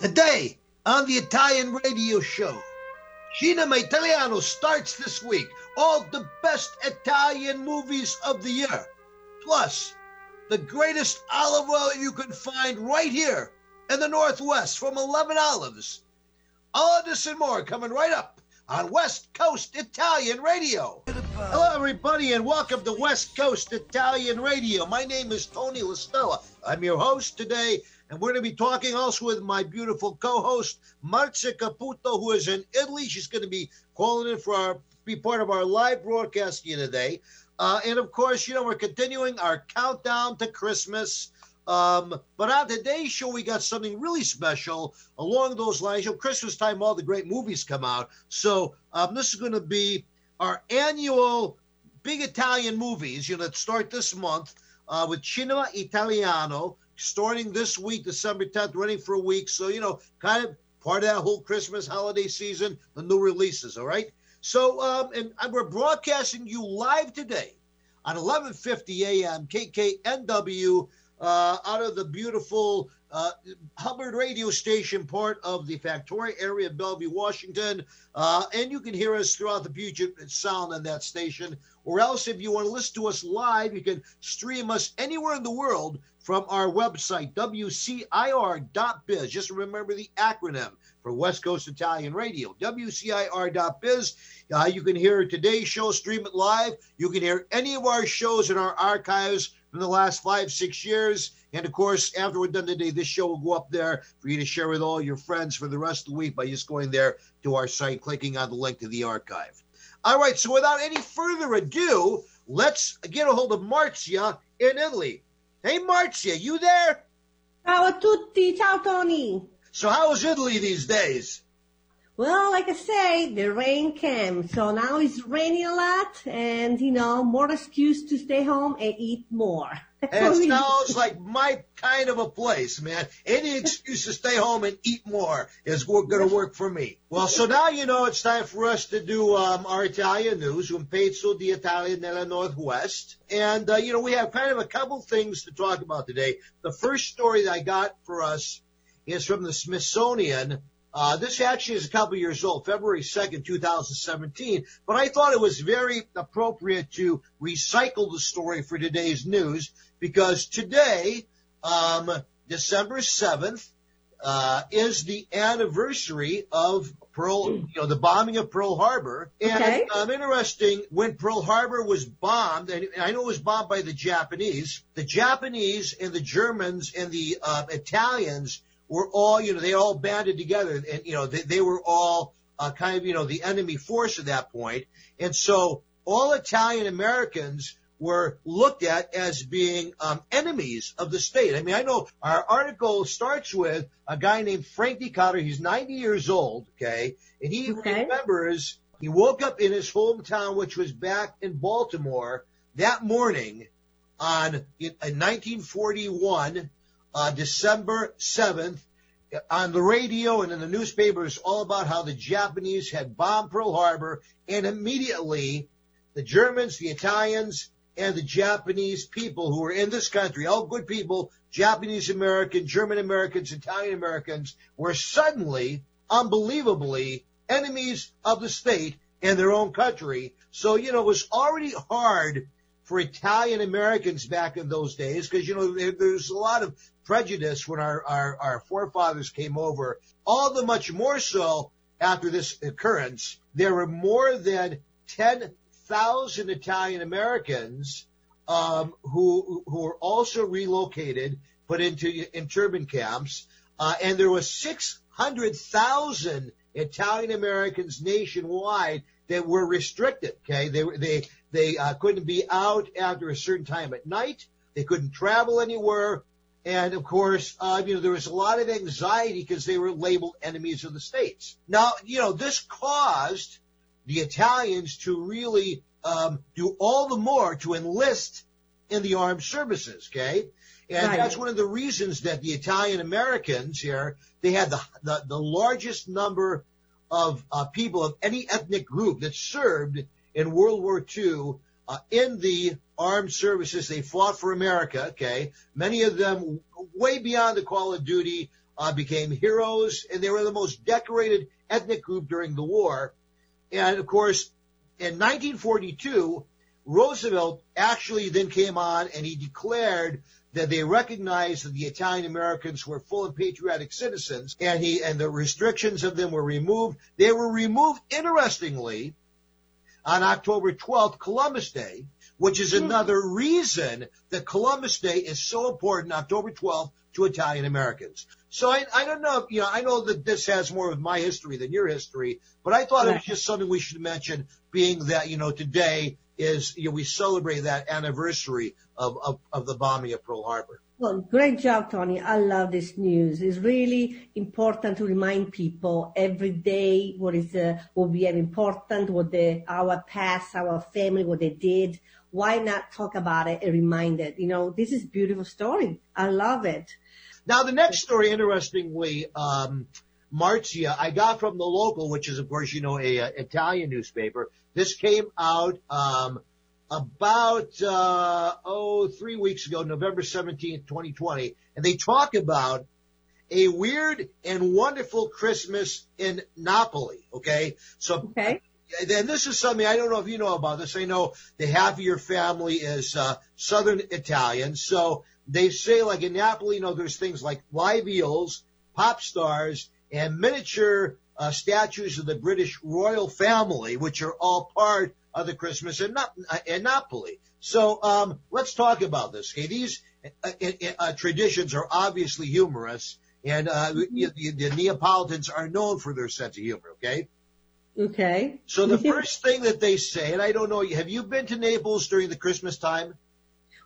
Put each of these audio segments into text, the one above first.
Today on the Italian radio show, Cinema Italiano starts this week. All the best Italian movies of the year, plus the greatest olive oil you can find right here in the Northwest from 11 Olives. All this and more coming right up on West Coast Italian Radio. Hello, everybody, and welcome to West Coast Italian Radio. My name is Tony LaStella. I'm your host today, and we're going to be talking also with my beautiful co-host Marzia Caputo, who is in Italy. She's going to be calling in for our be part of our live broadcast here today. Uh, and of course, you know, we're continuing our countdown to Christmas. Um, but on today's show, we got something really special along those lines. You know, Christmas time, all the great movies come out. So um, this is going to be our annual big Italian movies, you know, that start this month uh, with Cinema Italiano, starting this week, December 10th, running for a week. So, you know, kind of part of that whole Christmas holiday season, the new releases, all right? So, um, and we're broadcasting you live today on 11:50 a.m. KKNW uh, out of the beautiful uh, Hubbard radio station, part of the Factoria area of Bellevue, Washington. Uh, and you can hear us throughout the Puget Sound on that station. Or else, if you want to listen to us live, you can stream us anywhere in the world from our website, WCIR.biz. Just remember the acronym for West Coast Italian Radio, WCIR.biz. Uh, you can hear today's show, stream it live. You can hear any of our shows in our archives from the last five, six years. And of course, after we're done today, this show will go up there for you to share with all your friends for the rest of the week by just going there to our site, clicking on the link to the archive. All right, so without any further ado, let's get a hold of Marzia in Italy. Hey, Marzia, you there? Ciao a tutti, ciao Tony. So, how is Italy these days? Well, like I say, the rain came, so now it's raining a lot, and you know, more excuse to stay home and eat more. And it sounds like my kind of a place, man. Any excuse to stay home and eat more is going to work for me. Well, so now you know it's time for us to do um, our Italian news, un pezzo di Italia nella Northwest. And, uh, you know, we have kind of a couple things to talk about today. The first story that I got for us is from the Smithsonian uh, this actually is a couple years old, February 2nd, 2017, but I thought it was very appropriate to recycle the story for today's news because today, um, December 7th, uh, is the anniversary of Pearl, you know, the bombing of Pearl Harbor. And Okay. um, interesting, when Pearl Harbor was bombed, and I know it was bombed by the Japanese, the Japanese and the Germans and the uh, Italians were all, you know, they all banded together and, you know, they, they were all uh, kind of, you know, the enemy force at that point. And so all Italian Americans were looked at as being um, enemies of the state. I mean, I know our article starts with a guy named Frank DiCotter. He's 90 years old, okay? And he Okay. remembers he woke up in his hometown, which was back in Baltimore, that morning on in, in 1941, uh, December 7th, on the radio and in the newspapers, all about how the Japanese had bombed Pearl Harbor, and immediately the Germans, the Italians, and the Japanese people who were in this country, all good people, Japanese American, German Americans, Italian Americans, were suddenly, unbelievably, enemies of the state and their own country. So, you know, it was already hard for Italian Americans back in those days because, you know, there, there's a lot of prejudice when our, our, our forefathers came over. All the much more so after this occurrence. There were more than 10,000 Italian Americans um, who who were also relocated, put into internment camps, uh, and there was 600,000 Italian Americans nationwide that were restricted. Okay, they they they uh, couldn't be out after a certain time at night. They couldn't travel anywhere. And of course, uh, you know, there was a lot of anxiety because they were labeled enemies of the states. Now, you know, this caused the Italians to really um, do all the more to enlist in the armed services. Okay, and Right. that's one of the reasons that the Italian Americans here they had the the, the largest number of uh, people of any ethnic group that served in World War II uh, in the armed services. They fought for America. Okay, many of them way beyond the call of duty. uh, became heroes, and they were the most decorated ethnic group during the war. And of course, in 1942, Roosevelt actually then came on and he declared that they recognized that the Italian Americans were full and patriotic citizens and he and the restrictions of them were removed. They were removed interestingly on October 12th, Columbus Day, which is hmm. another reason that Columbus Day is so important, October 12th, to Italian Americans. So I, I don't know, you know, I know that this has more of my history than your history, but I thought right. it was just something we should mention, being that, you know, today is, you know, we celebrate that anniversary of, of, of the bombing of Pearl Harbor. Well, great job, Tony. I love this news. It's really important to remind people every day what is uh, what we have important, what the our past, our family, what they did. Why not talk about it and remind it? You know, this is beautiful story. I love it. Now, the next story, interestingly, um, Marzia, I got from the local, which is, of course, you know, a, a Italian newspaper. This came out um, about uh, oh three weeks ago, November seventeenth, twenty twenty, and they talk about a weird and wonderful Christmas in Napoli. Okay, so okay. Then this is something I don't know if you know about this. I know the half of your family is uh, Southern Italian, so they say like in Napoli, you know, there's things like live eels, pop stars, and miniature uh, statues of the British royal family, which are all part of the Christmas in, in Napoli. So um, let's talk about this. Okay, these uh, uh, traditions are obviously humorous, and uh, mm-hmm. the, the Neapolitans are known for their sense of humor. Okay. Okay. So the first thing that they say, and I don't know, have you been to Naples during the Christmas time?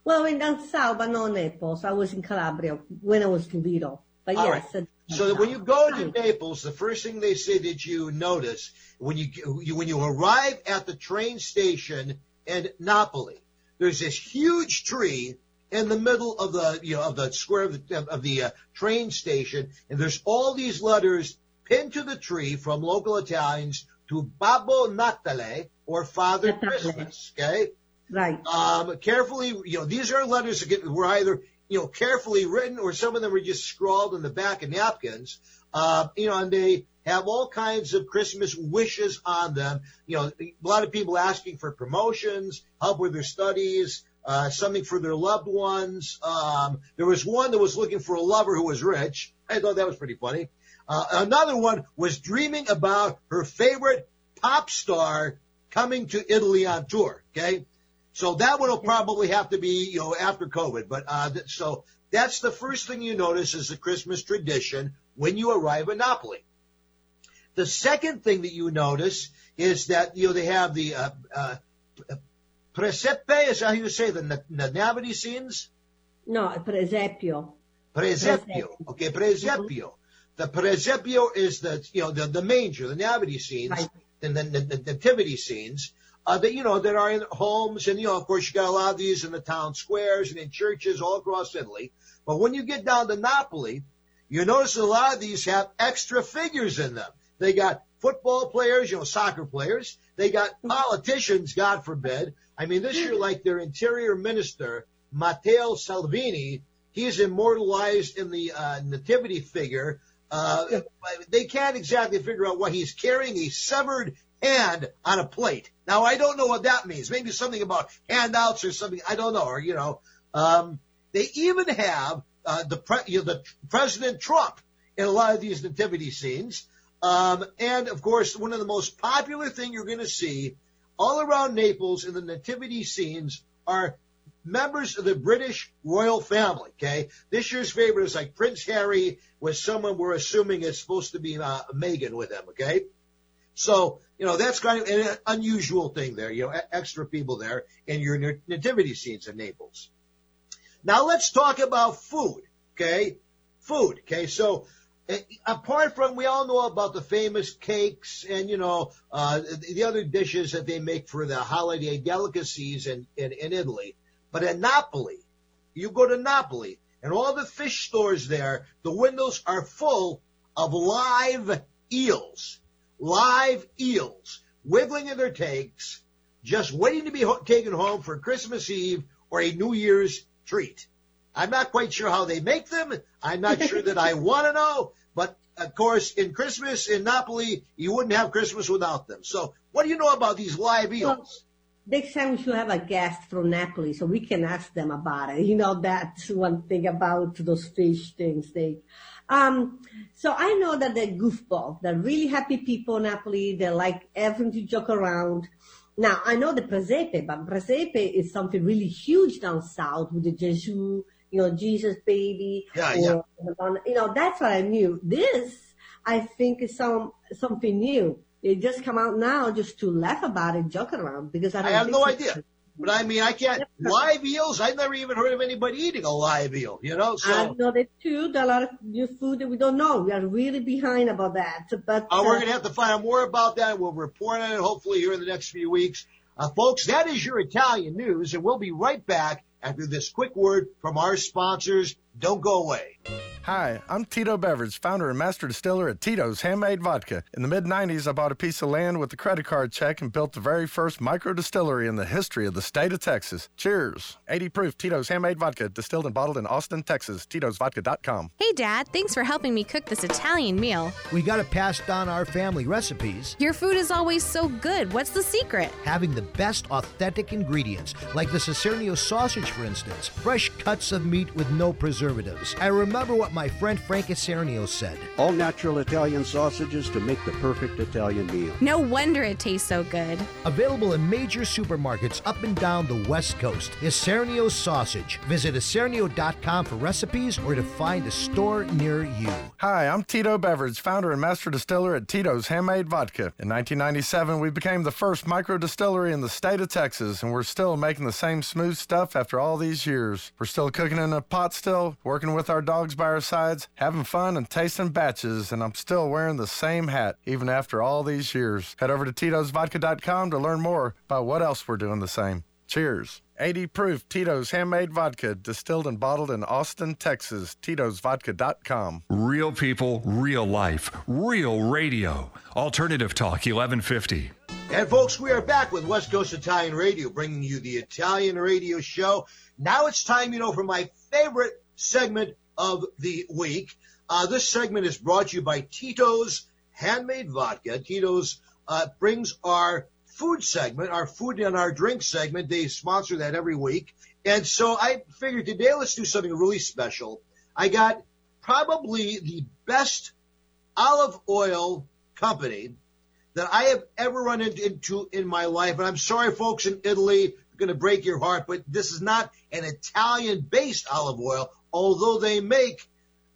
Well, in south, but not Naples. I was in Calabria when I was little. But All yes. Right. So that when you go to Naples, the first thing they say that you notice when you, you when you arrive at the train station in Napoli, there's this huge tree in the middle of the you know of the square of the, of the uh, train station, and there's all these letters pinned to the tree from local Italians to Babbo Natale or Father Natale. Christmas. Okay, right. Um, carefully, you know, these are letters that get, were either you know, carefully written, or some of them are just scrawled in the back of napkins. Uh, you know, and they have all kinds of Christmas wishes on them. You know, a lot of people asking for promotions, help with their studies, uh, something for their loved ones. Um, there was one that was looking for a lover who was rich. I thought that was pretty funny. Uh, another one was dreaming about her favorite pop star coming to Italy on tour. Okay. So that one will probably have to be, you know, after COVID. But, uh, th- so that's the first thing you notice is the Christmas tradition when you arrive in Napoli. The second thing that you notice is that, you know, they have the, uh, uh, presepe, is that how you say the, the nativity scenes? No, presepio. Presepio. Okay, presepio. Mm-hmm. The presepio is the, you know, the, the manger, the nativity scenes, right. and then the, the nativity scenes uh, that, you know, that are in homes. And, you know, of course, you got a lot of these in the town squares and in churches all across Italy. But when you get down to Napoli, you notice a lot of these have extra figures in them. They got football players, you know, soccer players. They got politicians, God forbid. I mean, this year, like their interior minister, Matteo Salvini, he's immortalized in the uh, nativity figure. Uh, they can't exactly figure out what he's carrying a severed hand on a plate. Now I don't know what that means. Maybe something about handouts or something. I don't know. Or you know, um, they even have uh, the pre- you know, the President Trump in a lot of these nativity scenes. Um, and of course, one of the most popular thing you're going to see all around Naples in the nativity scenes are members of the British royal family. Okay, this year's favorite is like Prince Harry with someone we're assuming is supposed to be uh, Meghan with him. Okay, so, you know, that's kind of an unusual thing there, you know, extra people there in your nativity scenes in Naples. Now let's talk about food, okay? Food, okay? So, eh, apart from, we all know about the famous cakes and, you know, uh, the other dishes that they make for the holiday delicacies in, in, in Italy. But in Napoli, you go to Napoli and all the fish stores there, the windows are full of live eels live eels wiggling in their tanks, just waiting to be ho- taken home for Christmas Eve or a New Year's treat. I'm not quite sure how they make them. I'm not sure that I want to know. But of course, in Christmas in Napoli, you wouldn't have Christmas without them. So, what do you know about these live eels? Well, next time we should have a guest from Napoli so we can ask them about it. You know, that's one thing about those fish things. They, um, so I know that they're goofball. They're really happy people in Napoli. They like everything to joke around. Now, I know the presepe, but presepe is something really huge down south with the Gesù, you know, Jesus baby. Yeah, or, yeah. You know, that's what I knew. This, I think, is some something new. It just come out now just to laugh about it, joke around because I, I have no idea. But I mean, I can't live eels. I've never even heard of anybody eating a live eel. You know, so I know that too. There are a lot of new food that we don't know. We are really behind about that. But uh, we're gonna have to find out more about that. We'll report on it hopefully here in the next few weeks, uh, folks. That is your Italian news, and we'll be right back after this quick word from our sponsors. Don't go away. Hi, I'm Tito Beveridge, founder and master distiller at Tito's Handmade Vodka. In the mid 90s, I bought a piece of land with a credit card check and built the very first micro distillery in the history of the state of Texas. Cheers. 80 proof Tito's Handmade Vodka, distilled and bottled in Austin, Texas. Tito'sVodka.com. Hey, Dad, thanks for helping me cook this Italian meal. We got to pass down our family recipes. Your food is always so good. What's the secret? Having the best authentic ingredients, like the Cicernio sausage, for instance. Fresh cuts of meat with no preservatives. I remember what my friend Frank Isernio said. All natural Italian sausages to make the perfect Italian meal. No wonder it tastes so good. Available in major supermarkets up and down the West Coast. Isernio Sausage. Visit isernio.com for recipes or to find a store near you. Hi, I'm Tito Beveridge, founder and master distiller at Tito's Handmade Vodka. In 1997, we became the first micro distillery in the state of Texas, and we're still making the same smooth stuff after all these years. We're still cooking in a pot still, working with our dogs by our sides, having fun and tasting batches, and I'm still wearing the same hat even after all these years. Head over to Tito'sVodka.com to learn more about what else we're doing the same. Cheers. 80 proof Tito's handmade vodka, distilled and bottled in Austin, Texas. Tito'sVodka.com. Real people, real life, real radio. Alternative Talk 1150. And folks, we are back with West Coast Italian Radio, bringing you the Italian radio show. Now it's time, you know, for my favorite segment of the week. Uh, this segment is brought to you by Tito's Handmade Vodka. Tito's uh, brings our food segment, our food and our drink segment. They sponsor that every week. And so I figured today let's do something really special. I got probably the best olive oil company that I have ever run into in my life. And I'm sorry, folks in Italy, going to break your heart, but this is not an Italian based olive oil, although they make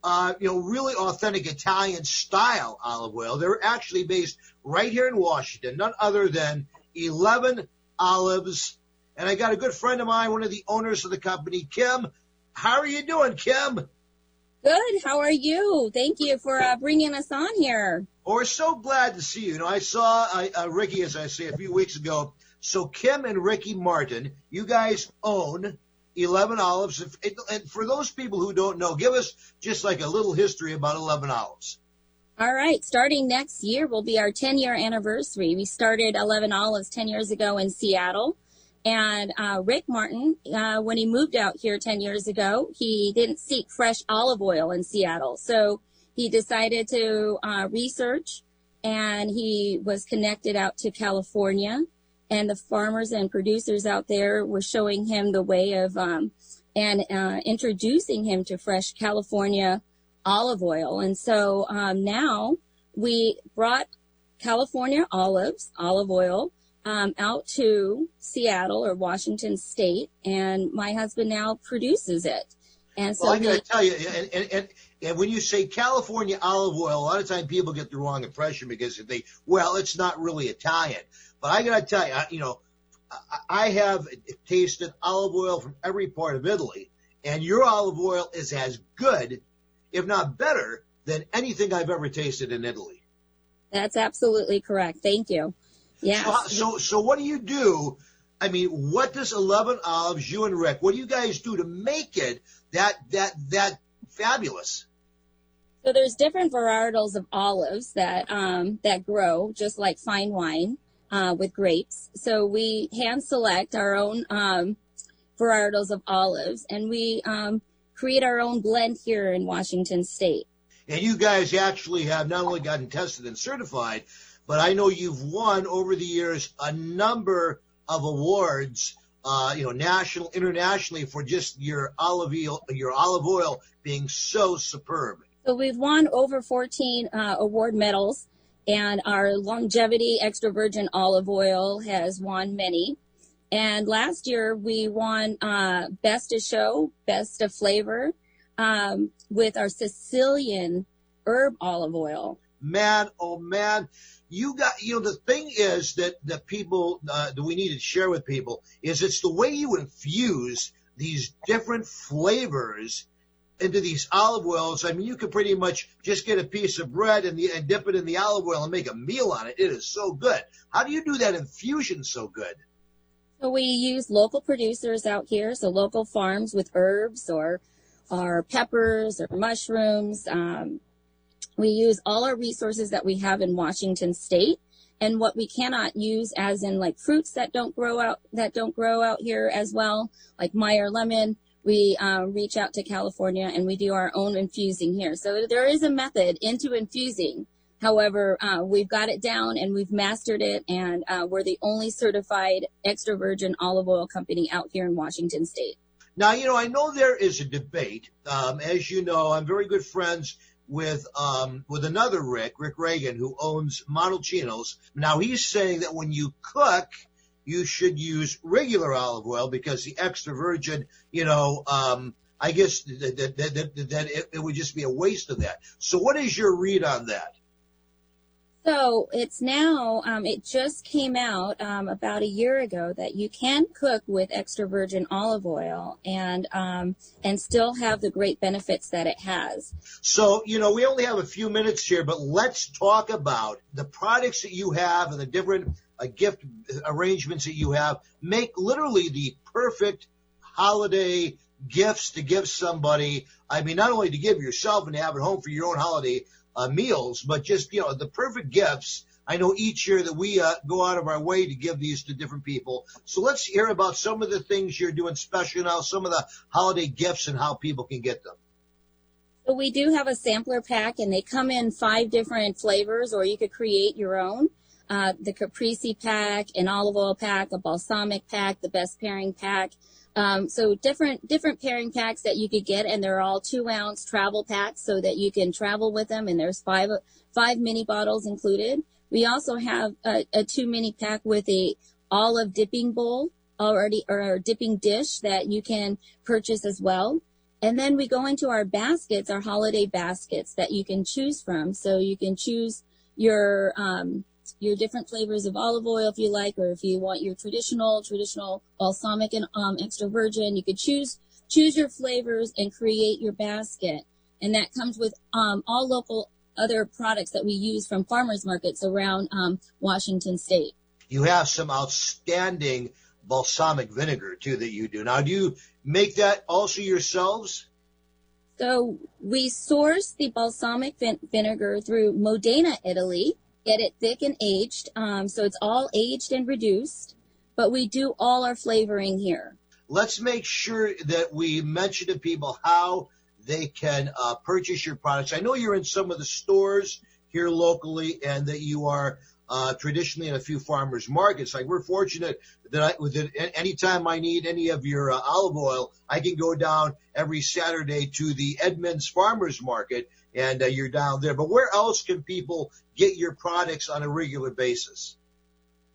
uh, you know, really authentic Italian style olive oil. They're actually based right here in Washington, none other than 11 Olives. And I got a good friend of mine, one of the owners of the company, Kim. How are you doing, Kim? Good. How are you? Thank you for uh, bringing us on here. Oh, we're so glad to see you. You know, I saw uh, uh, Ricky, as I say, a few weeks ago. So Kim and Ricky Martin, you guys own 11 Olives. And for those people who don't know, give us just like a little history about 11 Olives. All right. Starting next year will be our 10 year anniversary. We started 11 Olives 10 years ago in Seattle. And uh, Rick Martin, uh, when he moved out here 10 years ago, he didn't seek fresh olive oil in Seattle. So he decided to uh, research and he was connected out to California and the farmers and producers out there were showing him the way of um, and uh, introducing him to fresh California olive oil. And so um, now we brought California olives, olive oil, um, out to Seattle or Washington State, and my husband now produces it. And so well, I got to tell you, and, and, and, and when you say California olive oil, a lot of times people get the wrong impression because they, well, it's not really Italian. But I got to tell you, you know, I have tasted olive oil from every part of Italy, and your olive oil is as good, if not better, than anything I've ever tasted in Italy. That's absolutely correct. Thank you. Yeah. So, so, so what do you do? I mean, what does 11 Olives, you and Rick, what do you guys do to make it that, that, that fabulous? So there's different varietals of olives that, um, that grow just like fine wine uh, with grapes. So we hand select our own um, varietals of olives, and we um, create our own blend here in Washington State. And you guys actually have not only gotten tested and certified, but I know you've won over the years a number of awards, uh, you know, national, internationally for just your olive oil, your olive oil being so superb. So we've won over 14 uh, award medals, and our longevity extra virgin olive oil has won many. And last year we won uh, best of show, best of flavor, um, with our Sicilian herb olive oil. Man, oh man, you got, you know, the thing is that, that people, uh, that we need to share with people is it's the way you infuse these different flavors into these olive oils. I mean, you can pretty much just get a piece of bread and, the, and dip it in the olive oil and make a meal on it. It is so good. How do you do that infusion so good? So we use local producers out here, so local farms with herbs or, or peppers or mushrooms. Um, we use all our resources that we have in Washington state and what we cannot use as in like fruits that don't grow out, that don't grow out here as well, like Meyer lemon. We uh, reach out to California and we do our own infusing here. So there is a method into infusing. However, uh, we've got it down and we've mastered it, and uh, we're the only certified extra virgin olive oil company out here in Washington State. Now, you know, I know there is a debate. Um, as you know, I'm very good friends with um, with another Rick, Rick Reagan, who owns Montalcino's. Now he's saying that when you cook, you should use regular olive oil because the extra virgin, you know, um, I guess that, that, that, that it, it would just be a waste of that. So what is your read on that? So it's now, um, it just came out um, about a year ago that you can cook with extra virgin olive oil and um, and still have the great benefits that it has. So you know, we only have a few minutes here, but let's talk about the products that you have and the different gift arrangements that you have. Make literally the perfect holiday gifts to give somebody. I mean, not only to give yourself and to have at home for your own holiday uh, meals, but just, you know, the perfect gifts. I know each year that we uh, go out of our way to give these to different people. So let's hear about some of the things you're doing special now, some of the holiday gifts and how people can get them. So we do have a sampler pack and they come in five different flavors or you could create your own. Uh, the caprese pack, an olive oil pack, a balsamic pack, the best pairing pack. Um, so different different pairing packs that you could get, and they're all two ounce travel packs, so that you can travel with them. And there's five five mini bottles included. We also have a, a two mini pack with a olive dipping bowl already or a dipping dish that you can purchase as well. And then we go into our baskets, our holiday baskets that you can choose from. So you can choose your um, your different flavors of olive oil if you like, or if you want your traditional, traditional balsamic and um, extra virgin, you could choose choose your flavors and create your basket. And that comes with um, all local other products that we use from farmers markets around um, Washington State. You have some outstanding balsamic vinegar too that you do. Now, do you make that also yourselves? So we source the balsamic vin- vinegar through Modena, Italy get it thick and aged. Um, so it's all aged and reduced, but we do all our flavoring here. Let's make sure that we mention to people how they can uh, purchase your products. I know you're in some of the stores here locally and that you are uh, traditionally in a few farmers markets. Like we're fortunate that I, that anytime I need any of your uh, olive oil, I can go down every Saturday to the Edmonds Farmers Market and uh, you're down there. But where else can people get your products on a regular basis?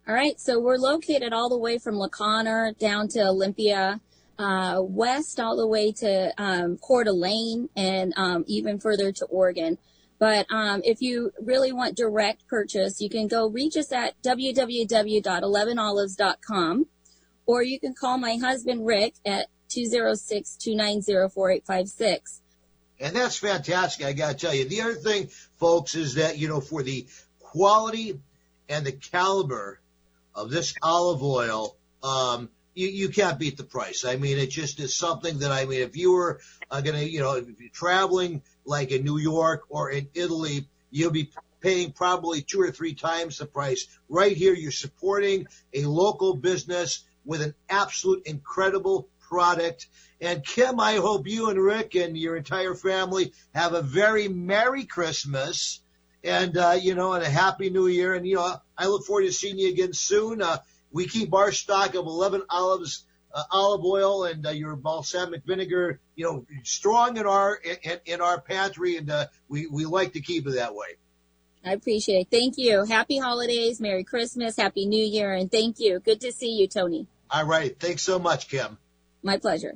All right, so we're located all the way from La Conner down to Olympia, uh, west all the way to um, Coeur d'Alene, and um, even further to Oregon. But um, if you really want direct purchase, you can go reach us at www.11olives.com, or you can call my husband Rick at 206 290 4856. And that's fantastic. I got to tell you. The other thing, folks, is that, you know, for the quality and the caliber of this olive oil, um, you, you can't beat the price. I mean, it just is something that, I mean, if you were uh, going to, you know, if you're traveling like in New York or in Italy, you'll be paying probably two or three times the price. Right here, you're supporting a local business with an absolute incredible product. And Kim, I hope you and Rick and your entire family have a very Merry Christmas and, uh, you know, and a Happy New Year. And, you know, I look forward to seeing you again soon. Uh, we keep our stock of 11 olives, uh, olive oil and uh, your balsamic vinegar, you know, strong in our, in, in our pantry. And, uh, we, we like to keep it that way. I appreciate it. Thank you. Happy holidays, Merry Christmas, Happy New Year, and thank you. Good to see you, Tony. All right. Thanks so much, Kim. My pleasure.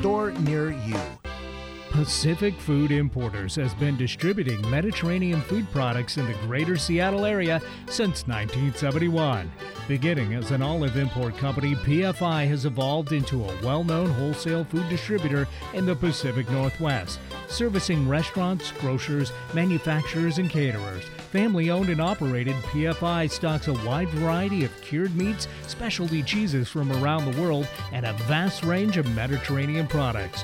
store near you. Pacific Food Importers has been distributing Mediterranean food products in the greater Seattle area since 1971. Beginning as an olive import company, PFI has evolved into a well known wholesale food distributor in the Pacific Northwest, servicing restaurants, grocers, manufacturers, and caterers. Family owned and operated, PFI stocks a wide variety of cured meats, specialty cheeses from around the world, and a vast range of Mediterranean products.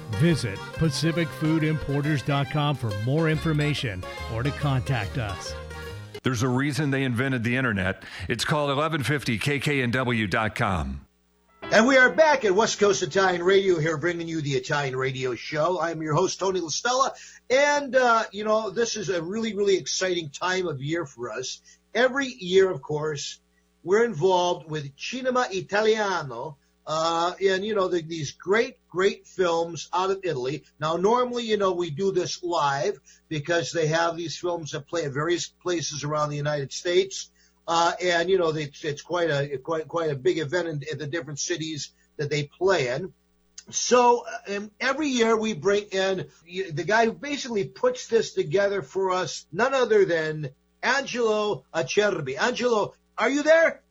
Visit PacificFoodImporters.com for more information or to contact us. There's a reason they invented the internet. It's called 1150kknw.com. And we are back at West Coast Italian Radio here, bringing you the Italian Radio Show. I'm your host, Tony LaStella. And, uh, you know, this is a really, really exciting time of year for us. Every year, of course, we're involved with Cinema Italiano, uh, and, you know, the, these great, great films out of Italy. Now, normally, you know, we do this live because they have these films that play at various places around the United States. Uh, and you know, it's, it's quite a quite quite a big event in, in the different cities that they play in. So um, every year we bring in the guy who basically puts this together for us, none other than Angelo Acerbi. Angelo, are you there?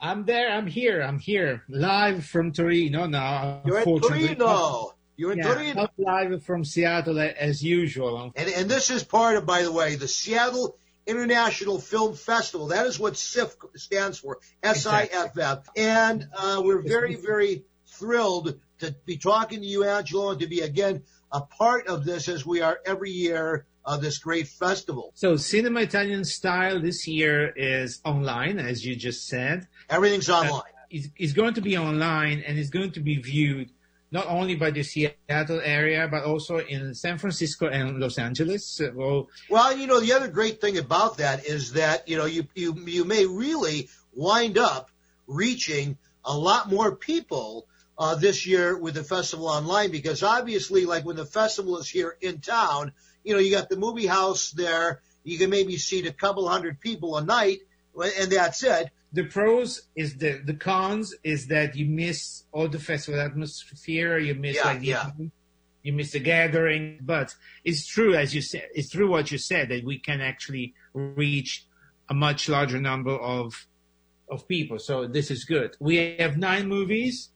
I'm there. I'm here. I'm here, live from Torino now. You're in Torino. You're in yeah, Torino. Live from Seattle as usual. And and this is part of, by the way, the Seattle International Film Festival. That is what SIFF stands for, S-I-F-F. And uh, we're very, very thrilled to be talking to you, Angelo, and to be, again, a part of this as we are every year of this great festival. So Cinema Italian Style this year is online, as you just said. Everything's online. Uh, it's, it's going to be online and it's going to be viewed not only by the Seattle area, but also in San Francisco and Los Angeles. Well, well, you know, the other great thing about that is that, you know, you, you, you may really wind up reaching a lot more people uh, this year with the festival online because obviously, like when the festival is here in town, you know, you got the movie house there. You can maybe seat a couple hundred people a night, and that's it the pros is the the cons is that you miss all the festival atmosphere. You miss yeah, like the, yeah. you miss the gathering. But it's true as you said. It's true what you said that we can actually reach a much larger number of of people. So this is good. We have nine movies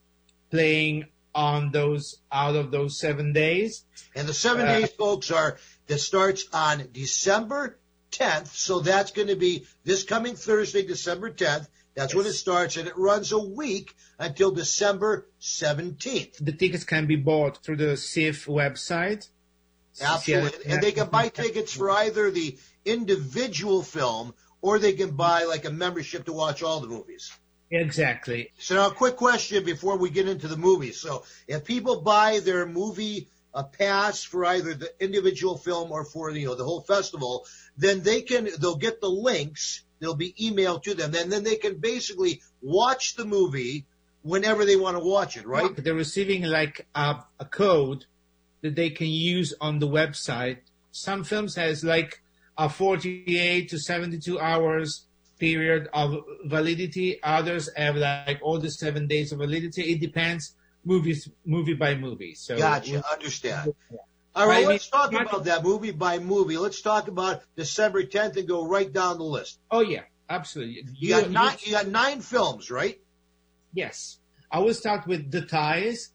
playing on those out of those seven days. And the seven uh, days, folks, are that starts on December 10th. So that's going to be this coming Thursday, December 10th. That's yes. when it starts, and it runs a week until December 17th. The tickets can be bought through the SIFF website. Absolutely. And they can buy tickets for either the individual film or they can buy like a membership to watch all the movies. Exactly. So now, a quick question before we get into the movies. So, if people buy their movie a pass for either the individual film or for you know the whole festival, then they can they'll get the links. They'll be emailed to them, and then they can basically watch the movie whenever they want to watch it. Right? They're receiving like a, a code that they can use on the website. Some films has like a 48 to 72 hours period of validity. Others have like all the seven days of validity. It depends movies movie by movie. So gotcha, understand. All right, let's talk about that movie by movie. Let's talk about December 10th and go right down the list. Oh yeah, absolutely. You, you got nine. You got nine films, right? Yes. I will start with The Ties.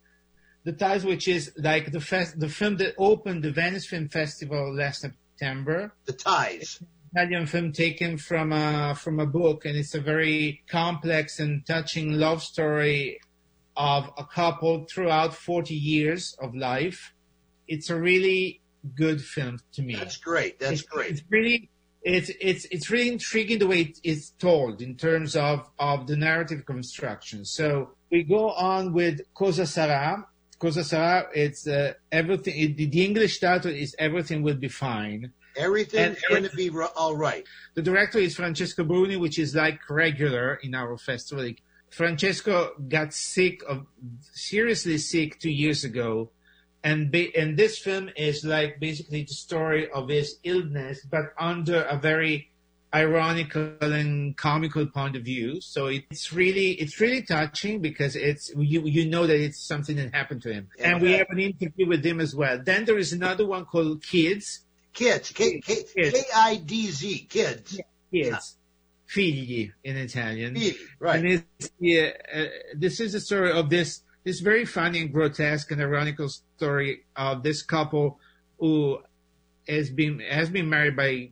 The Ties, which is like the fest, the film that opened the Venice Film Festival last September. The Ties. Italian film taken from a from a book, and it's a very complex and touching love story of a couple throughout 40 years of life. It's a really good film to me. That's great. That's it's, great. It's really it's it's it's really intriguing the way it's told in terms of of the narrative construction. So we go on with Cosa Sarà. Cosa Sarà. It's uh, everything. It, the English title is Everything Will Be Fine. Everything's going to be all right. The director is Francesco Bruni, which is like regular in our festival. Francesco got sick of seriously sick two years ago, and be, and this film is like basically the story of his illness, but under a very ironical and comical point of view. So it's really it's really touching because it's you you know that it's something that happened to him, yeah. and we have an interview with him as well. Then there is another one called Kids. Kids, K I D Z, kids. Yeah, kids. Figli in Italian. Figli, right. And it's, yeah, uh, this is a story of this this very funny and grotesque and ironical story of this couple who has been has been married by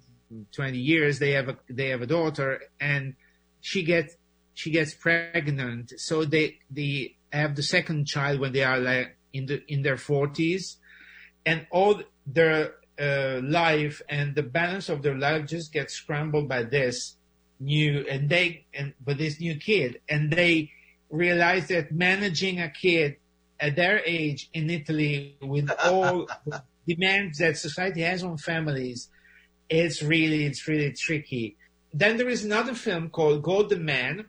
20 years. They have a they have a daughter, and she gets she gets pregnant. So they they have the second child when they are like in the in their 40s, and all their uh, life and the balance of their life just gets scrambled by this new and they and but this new kid and they realize that managing a kid at their age in Italy with all the demands that society has on families it's really it's really tricky. Then there is another film called golden man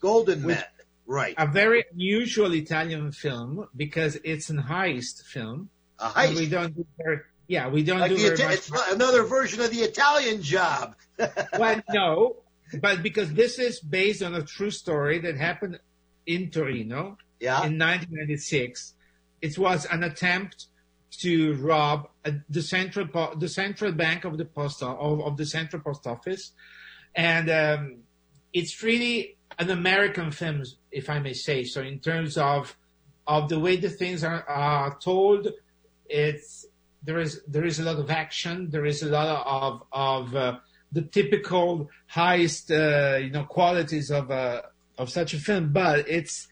golden man right. a very unusual italian film because it's an heist film. A heist we don't do very, yeah we don't like do very Ita- much it's another version of the italian job. Well no but because this is based on a true story that happened in Torino yeah. in 1996. It was an attempt to rob uh, the central po- the central bank of the post of, of the central post office, and um, it's really an American film, if I may say so, in terms of of the way the things are, are told. It's there is there is a lot of action. There is a lot of of uh, the typical highest uh, you know qualities of a of such a film, but it's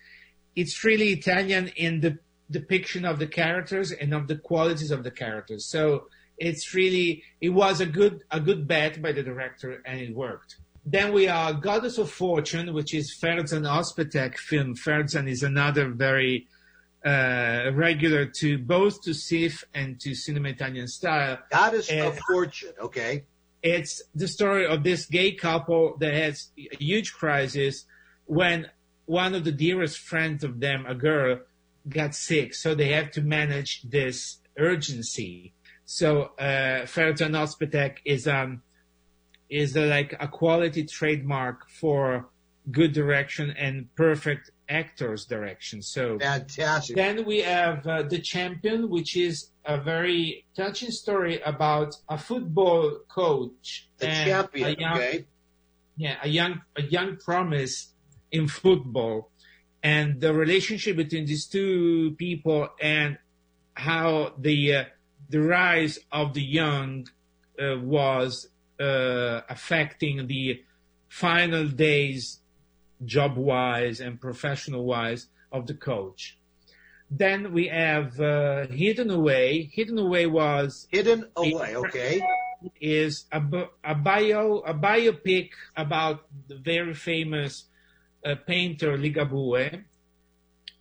it's really Italian in the depiction of the characters and of the qualities of the characters. So it's really it was a good a good bet by the director and it worked. Then we are Goddess of Fortune, which is Ferzan Özpetek film. Ferzan is another very uh, regular to both to SIFF and to Cinema Italian style. Goddess And- of Fortune, okay. It's the story of this gay couple that has a huge crisis when one of the dearest friends of them, a girl, got sick. So they have to manage this urgency. So uh, Ferzan Özpetek is um is uh, like a quality trademark for good direction and perfect actors direction. So Fantastic. then we have uh, The Champion, which is a very touching story about a football coach. The champion, a young, okay. Yeah, a young, a young promise in football. And the relationship between these two people and how the, uh, the rise of the young uh, was uh, affecting the final days job wise and professional wise of the coach. Then we have uh, Hidden Away. Hidden Away was Hidden Away. Okay. Is a, a bio a biopic about the very famous uh, painter Ligabue.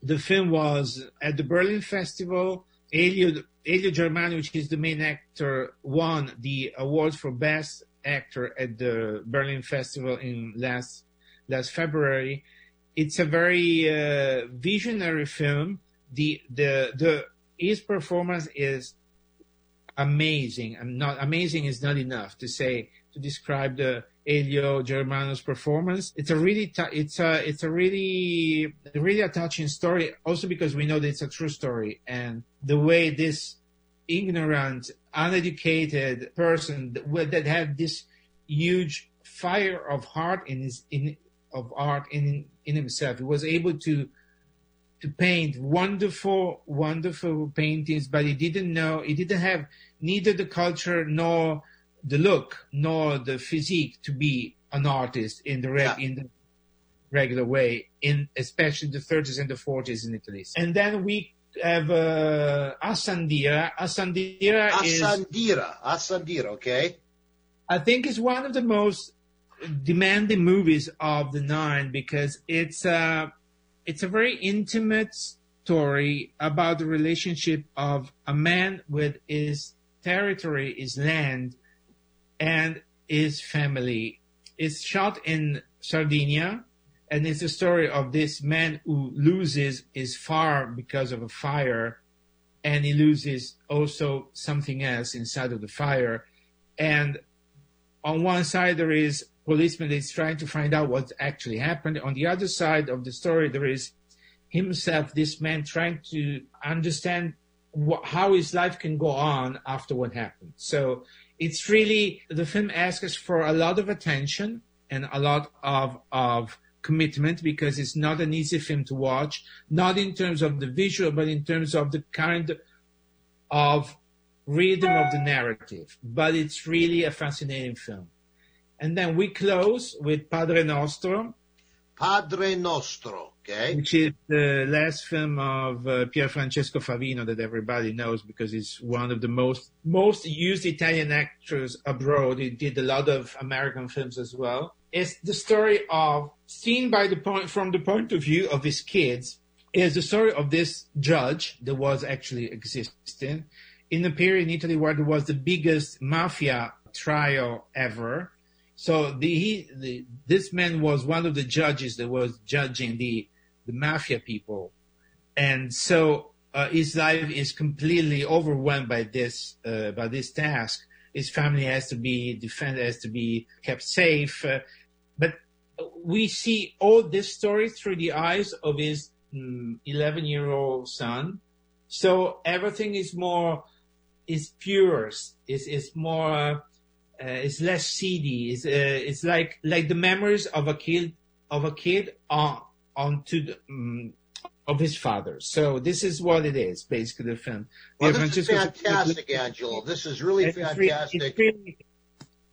The film was at the Berlin Festival. Elio Elio Germano, which is the main actor, won the award for best actor at the Berlin Festival in last last February. It's a very uh, visionary film. The the the his performance is amazing. I'm not amazing is not enough to say to describe the Elio Germano's performance. It's a really it's a it's a really really touching story. Also because we know that it's a true story and the way this ignorant, uneducated person that, that had this huge fire of heart in his in of art in in himself. He was able to to paint wonderful, wonderful paintings, but he didn't know he didn't have neither the culture nor the look nor the physique to be an artist in the reg- yeah. in the regular way in especially the 30s and the 40s in Italy. And then we have uh, Assam Dira. Assandira is Assandira. Assandira, okay. I think it's one of the most demanding movies of the nine because it's a it's a very intimate story about the relationship of a man with his territory, his land, and his family. It's shot in Sardinia, and it's the story of this man who loses his farm because of a fire, and he loses also something else inside of the fire. And on one side, there is policeman is trying to find out what actually happened. On the other side of the story, there is himself, this man, trying to understand what, how his life can go on after what happened. So it's really the film asks for a lot of attention and a lot of of commitment because it's not an easy film to watch, not in terms of the visual, but in terms of the kind of rhythm of the narrative. But it's really a fascinating film. And then we close with Padre Nostro. Padre Nostro, okay. Which is the last film of uh, Pierfrancesco Favino that everybody knows because he's one of the most most used Italian actors abroad. He did a lot of American films as well. It's the story of seen by the point from the point of view of his kids. Is the story of this judge that was actually existing in a period in Italy where there was the biggest mafia trial ever so the, he, the, this man was one of the judges that was judging the the mafia people, and so uh, his life is completely overwhelmed by this uh, by this task. His family has to be defended, has to be kept safe, uh, but we see all this story through the eyes of his 11 mm, year old son. So everything is more is pure, is is more uh, it's less seedy. It's uh, it's like like the memories of a kid of a kid on onto the, um, of his father. So this is what it is, basically the film. Well, this is fantastic, Angelo. This is really fantastic. Really,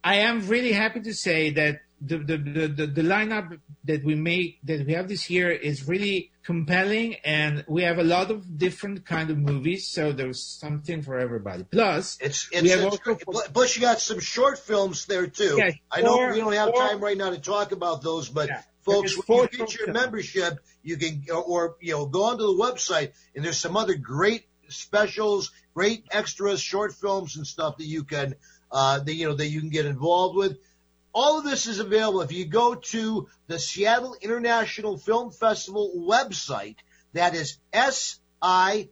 I am really happy to say that the, the, the, the, lineup that we make that we have this year is really compelling and we have a lot of different kind of movies so there's something for everybody. Plus it's, it's, we have also plus you got some short films there too. Yeah, i know we don't have four, time right now to talk about those but yeah, folks when you get your membership you can or you know go onto the website and there's some other great specials great extras short films and stuff that you can uh that you know that you can get involved with all of this is available if you go to the Seattle International Film Festival website. That is S-I-F-F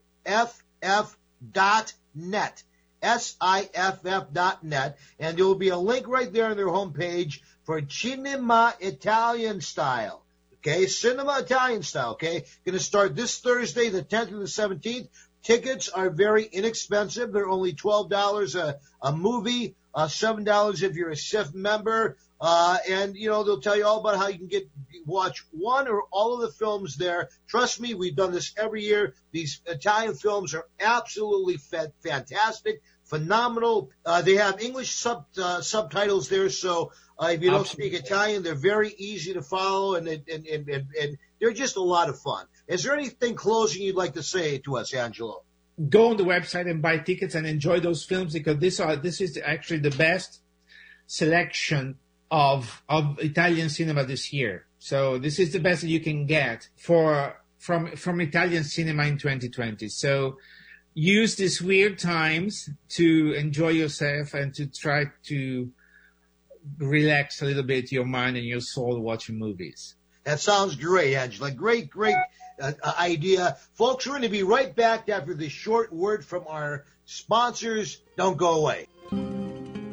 dot net. S-I-F-F dot net. And there will be a link right there on their homepage for Cinema Italian Style. Okay, Cinema Italian Style. Okay, going to start this Thursday, the 10th and the 17th. Tickets are very inexpensive. They're only $12 a, a movie uh, seven dollars if you're a SIFF member, uh, and you know they'll tell you all about how you can get watch one or all of the films there. Trust me, we've done this every year. These Italian films are absolutely fa- fantastic, phenomenal. Uh, they have English sub uh, subtitles there, so uh, if you don't speak Italian, they're very easy to follow, and and and and, and They're just a lot of fun. Is there anything closing you'd like to say to us, Angelo? Go on the website and buy tickets and enjoy those films because this are this is actually the best selection of of Italian cinema this year. So this is the best that you can get for from from Italian cinema in 2020. So use these weird times to enjoy yourself and to try to relax a little bit your mind and your soul watching movies. That sounds great, Angela. Great, great uh, idea. Folks, we're going to be right back after this short word from our sponsors. Don't go away.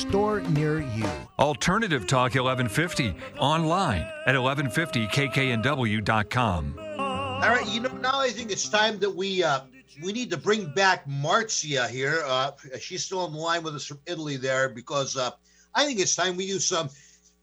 store near you. Alternative Talk 1150 online at 1150kknw.com. All right, you know now I think it's time that we uh, we need to bring back Marzia here. Uh, she's still on the line with us from Italy there because uh, I think it's time we use some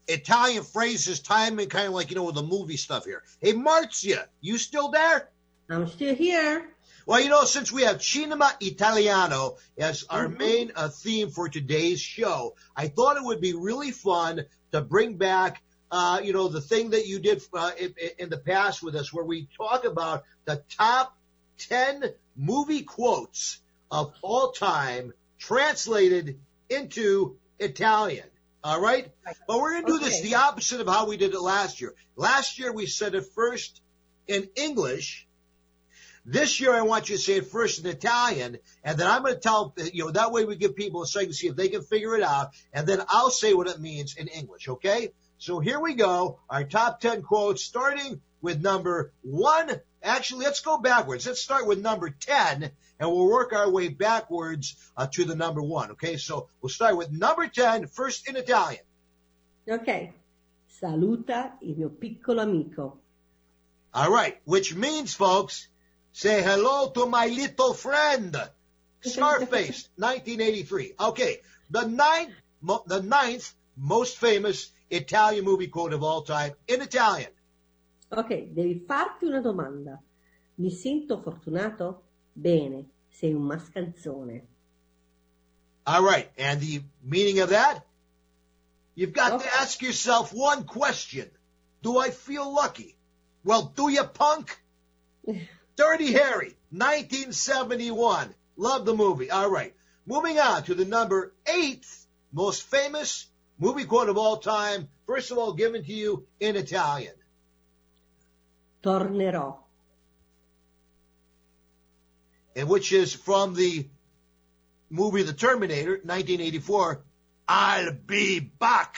Italian phrases, time and kind of like you know with the movie stuff here. Hey Marzia, you still there? I'm still here. Well, you know, since we have Cinema Italiano as our mm-hmm. main uh, theme for today's show, I thought it would be really fun to bring back, uh, you know, the thing that you did uh, in, in the past with us, where we talk about the top 10 movie quotes of all time translated into Italian. All right? But we're going to do okay. this the opposite of how we did it last year. Last year we said it first in English this year, I want you to say it first in Italian, and then I'm going to tell, you know, that way we give people a second to see if they can figure it out, and then I'll say what it means in English, okay? So here we go, our top 10 quotes, starting with number one. Actually, let's go backwards. Let's start with number 10, and we'll work our way backwards uh, to the number one, okay? So we'll start with number 10, first in Italian. Okay. Saluta il mio piccolo amico. All right, which means, folks, Say hello to my little friend. Scarface, 1983. Okay, the ninth, the ninth most famous Italian movie quote of all time in Italian. Ok, devi farti una domanda. Mi sento fortunato? Bene, sei un mascanzone. All right, and the meaning of that? You've got okay. to ask yourself one question. Do I feel lucky? Well, do you, punk? Dirty Harry, 1971. Love the movie. All right. Moving on to the number eight most famous movie quote of all time. First of all, given to you in Italian. Tornerò. And which is from the movie The Terminator, 1984. I'll be back.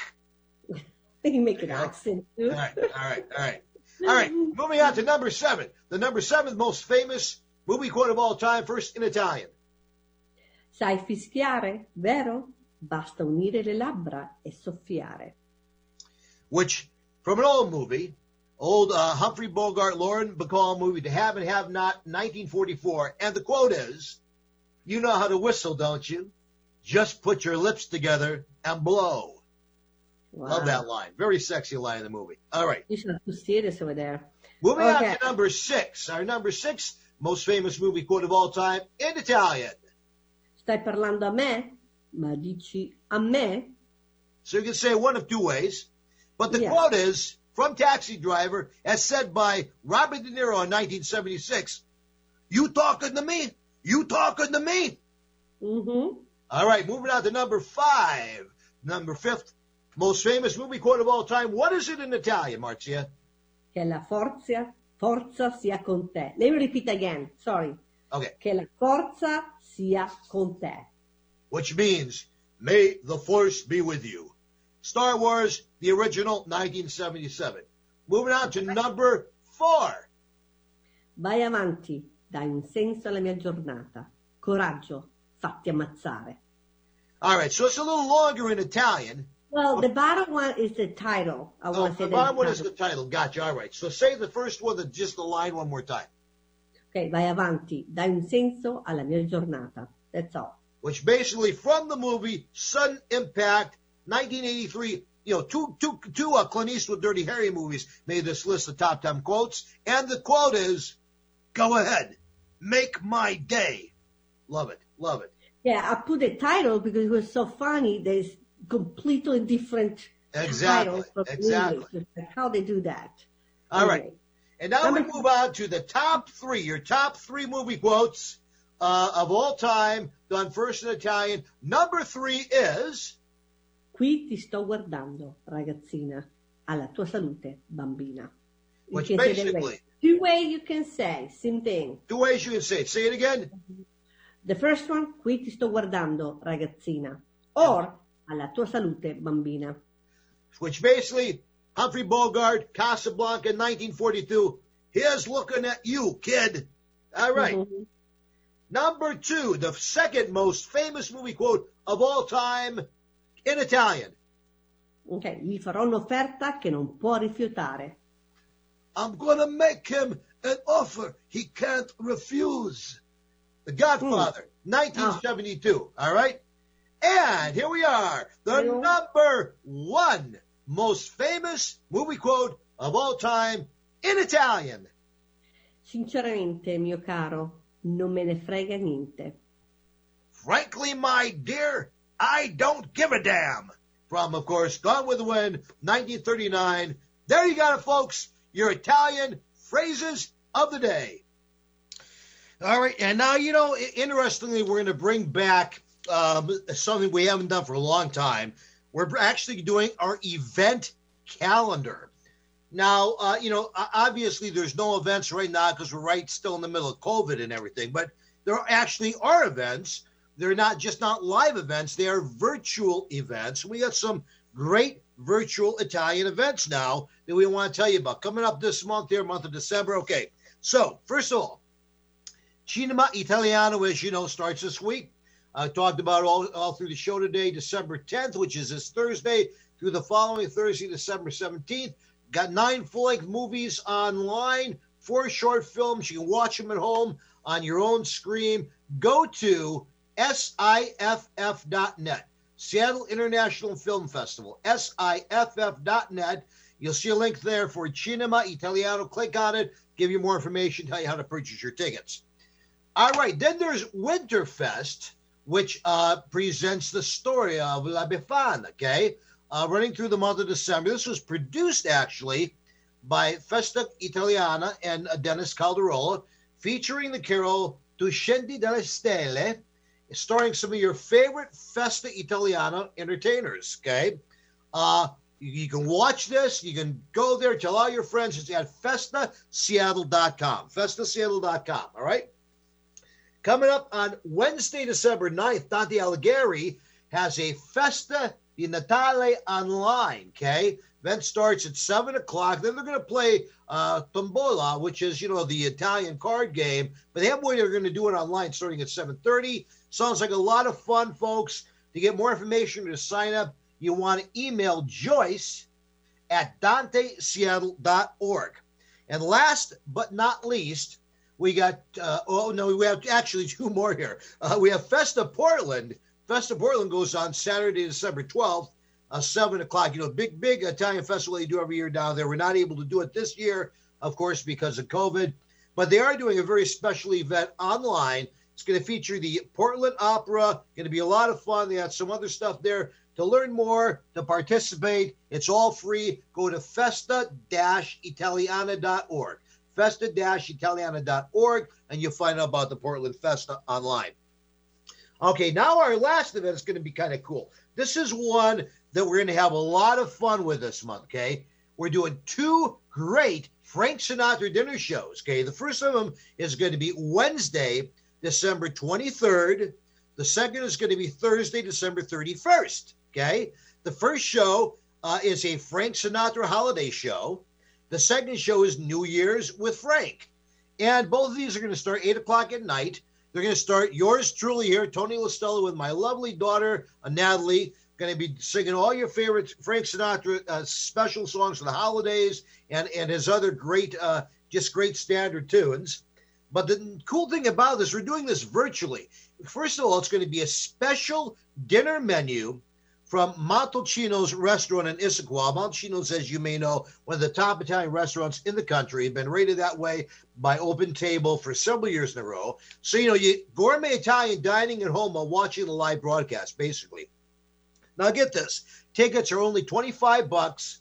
They make an accent too. All right, all right, all right. All right, moving on to number seven. The number seventh most famous movie quote of all time, first in Italian. Sai fischiare, vero? Basta unire le labbra e soffiare. Which, from an old movie, old uh, Humphrey Bogart, Lauren Bacall movie, To Have and Have Not, 1944. And the quote is, You know how to whistle, don't you? Just put your lips together and blow. Wow. Love that line. Very sexy line in the movie. All right. You should have see this over there. Moving okay. on to number six. Our number six most famous movie quote of all time in Italian. Stai parlando a me? Ma dici a me? So you can say one of two ways. But the yeah. quote is from Taxi Driver, as said by Robert De Niro in 1976. You talking to me? You talking to me? Mm-hmm. All right, moving on to number five. Number fifth most famous movie quote of all time. What is it in Italian, Marzia? Che la forza forza sia con te. Let me repeat again. Sorry. Okay. Che la forza sia con te. Which means, may the force be with you. Star Wars, the original, 1977. Moving on to number four. Vai avanti, dai un senso alla mia giornata. Coraggio, fatti ammazzare. All right, so it's a little longer in Italian. Well, the bottom one is the title. I Oh, want to say the bottom one is the title. Gotcha. All right. So say the first one, the, just the line one more time. Ok, vai avanti, dai un senso alla mia giornata. That's all. Which basically from the movie Sudden Impact, 1983. You know, two two two uh, Clint Eastwood Dirty Harry movies made this list of top ten quotes, and the quote is, "Go ahead, make my day." Love it, love it. Yeah, I put the title because it was so funny. There's completely different Exactly, exactly. How they do that. All right. And now we move on to the top three, your top three movie quotes uh, of all time, done first in Italian. Number three is, Qui ti sto guardando, ragazzina. Alla tua salute, bambina. You Which can say that way. basically- Two ways you can say, same thing. two ways you can say it. Say it again. The first one, qui ti sto guardando, ragazzina. Or, alla tua salute, bambina. which basically Humphrey Bogart, Casablanca, 1942. Here's looking at you, kid. All right. Mhm. Number two, the second most famous movie quote of all time in Italian. Ok, gli farò un'offerta che non può rifiutare. I'm gonna make him an offer he can't refuse. The Godfather, 1972. All right. And here we are, the number one most famous movie quote of all time in Italian. Sinceramente, mio caro, non me ne frega niente. Frankly, my dear, I don't give a damn. From, of course, Gone with the Wind, 1939. There you got it, folks. Your Italian phrases of the day. All right, and now, you know, interestingly, we're going to bring back um, something we haven't done for a long time. We're actually doing our event calendar. Now, uh, you know, obviously there's no events right now because we're right still in the middle of COVID and everything, but there actually are events. They're not just not live events, they are virtual events. We got some great virtual Italian events now that we want to tell you about coming up this month here, month of December. Okay, so first of all, Cinema Italiano, as you know, starts this week. I talked about all, all through the show today, December 10th, which is this Thursday, through the following Thursday, December 17th. Got nine full length movies online, four short films. You can watch them at home on your own screen. Go to SIFF.net, Seattle International Film Festival, SIFF.net. You'll see a link there for Cinema Italiano. Click on it, give you more information, tell you how to purchase your tickets. All right, then there's Winterfest, which uh, presents the story of La Befana, okay? Uh, running through the month of December. This was produced actually by Festa Italiana and uh, Dennis Calderola, featuring the carol Tu scendi dalle stelle, starring some of your favorite Festa Italiana entertainers, okay? Uh, you, you can watch this. You can go there, tell all your friends. It's at festaseattle.com. Festaseattle.com, all right? Coming up on Wednesday, December 9th, Dante Alighieri has a Festa di Natale online, okay? Event starts at 7 o'clock. Then they're going to play uh, Tombola, which is, you know, the Italian card game. But they have way they're going to do it online starting at 7.30. Sounds like a lot of fun, folks. To get more information or to sign up, you want to email Joyce at danteseattle.org. And last but not least, we got, uh, oh no, we have actually two more here. Uh, we have Festa Portland. Festa Portland goes on Saturday, December 12th, uh, 7 o'clock. You know, big, big Italian festival they do every year down there. We're not able to do it this year, of course, because of COVID, but they are doing a very special event online. It's going to feature the Portland Opera. Going to be a lot of fun. They got some other stuff there. To learn more, to participate, it's all free. Go to festa-italiana.org. Festa-italiana.org, and you'll find out about the Portland Festa online. Okay, now our last event is going to be kind of cool. This is one that we're going to have a lot of fun with this month, okay? We're doing two great Frank Sinatra dinner shows. Okay, the first of them is going to be Wednesday, December 23rd. The second is going to be Thursday, December 31st. Okay, the first show uh, is a Frank Sinatra holiday show. The second show is New Year's with Frank. And both of these are going to start 8 o'clock at night. They're going to start yours truly here, Tony LaStella, with my lovely daughter, uh, Natalie going to be singing all your favorite Frank Sinatra uh, special songs for the holidays and and his other great, uh, just great standard tunes. But the cool thing about this, we're doing this virtually. First of all, it's going to be a special dinner menu from Montalcino's restaurant in Issaquah. Montalcino's, as you may know, one of the top Italian restaurants in the country, been rated that way by Open Table for several years in a row. So, you know, you gourmet Italian dining at home while watching the live broadcast, basically. Now get this: tickets are only twenty five bucks,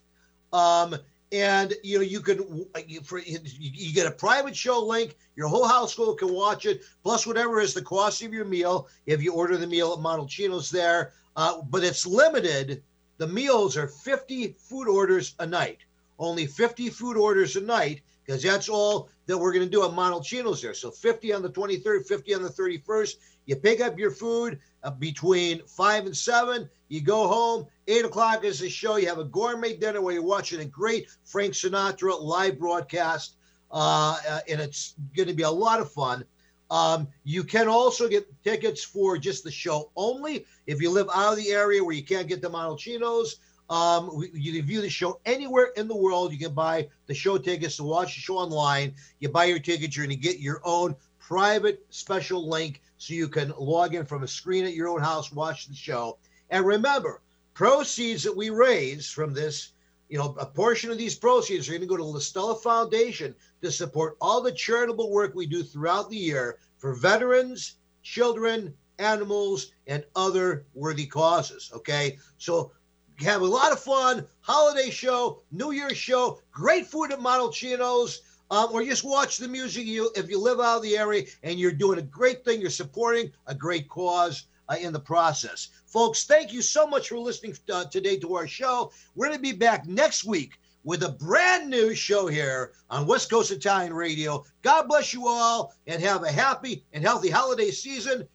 um, and you know you can you, for, you get a private show link. Your whole household can watch it, plus whatever is the cost of your meal if you order the meal at Montalcino's there. Uh, but it's limited. The meals are fifty food orders a night. Only fifty food orders a night because that's all that we're going to do at Montalcino's there. So 50 on the 23rd, 50 on the 31st. You pick up your food uh, between 5 and 7. You go home. 8 o'clock is the show. You have a gourmet dinner where you're watching a great Frank Sinatra live broadcast. Uh, uh, and it's going to be a lot of fun. Um, you can also get tickets for just the show only if you live out of the area where you can't get the Montalcinos. Um, you can view the show anywhere in the world. You can buy the show tickets to watch the show online. You buy your tickets, you're going to get your own private special link so you can log in from a screen at your own house, watch the show. And remember, proceeds that we raise from this, you know, a portion of these proceeds are going to go to the Stella Foundation to support all the charitable work we do throughout the year for veterans, children, animals, and other worthy causes. Okay. So have a lot of fun. Holiday show, New Year's show, great food at Montalcino's. Um, or just watch the music. You, if you live out of the area and you're doing a great thing, you're supporting a great cause uh, in the process, folks. Thank you so much for listening uh, today to our show. We're going to be back next week with a brand new show here on West Coast Italian Radio. God bless you all and have a happy and healthy holiday season.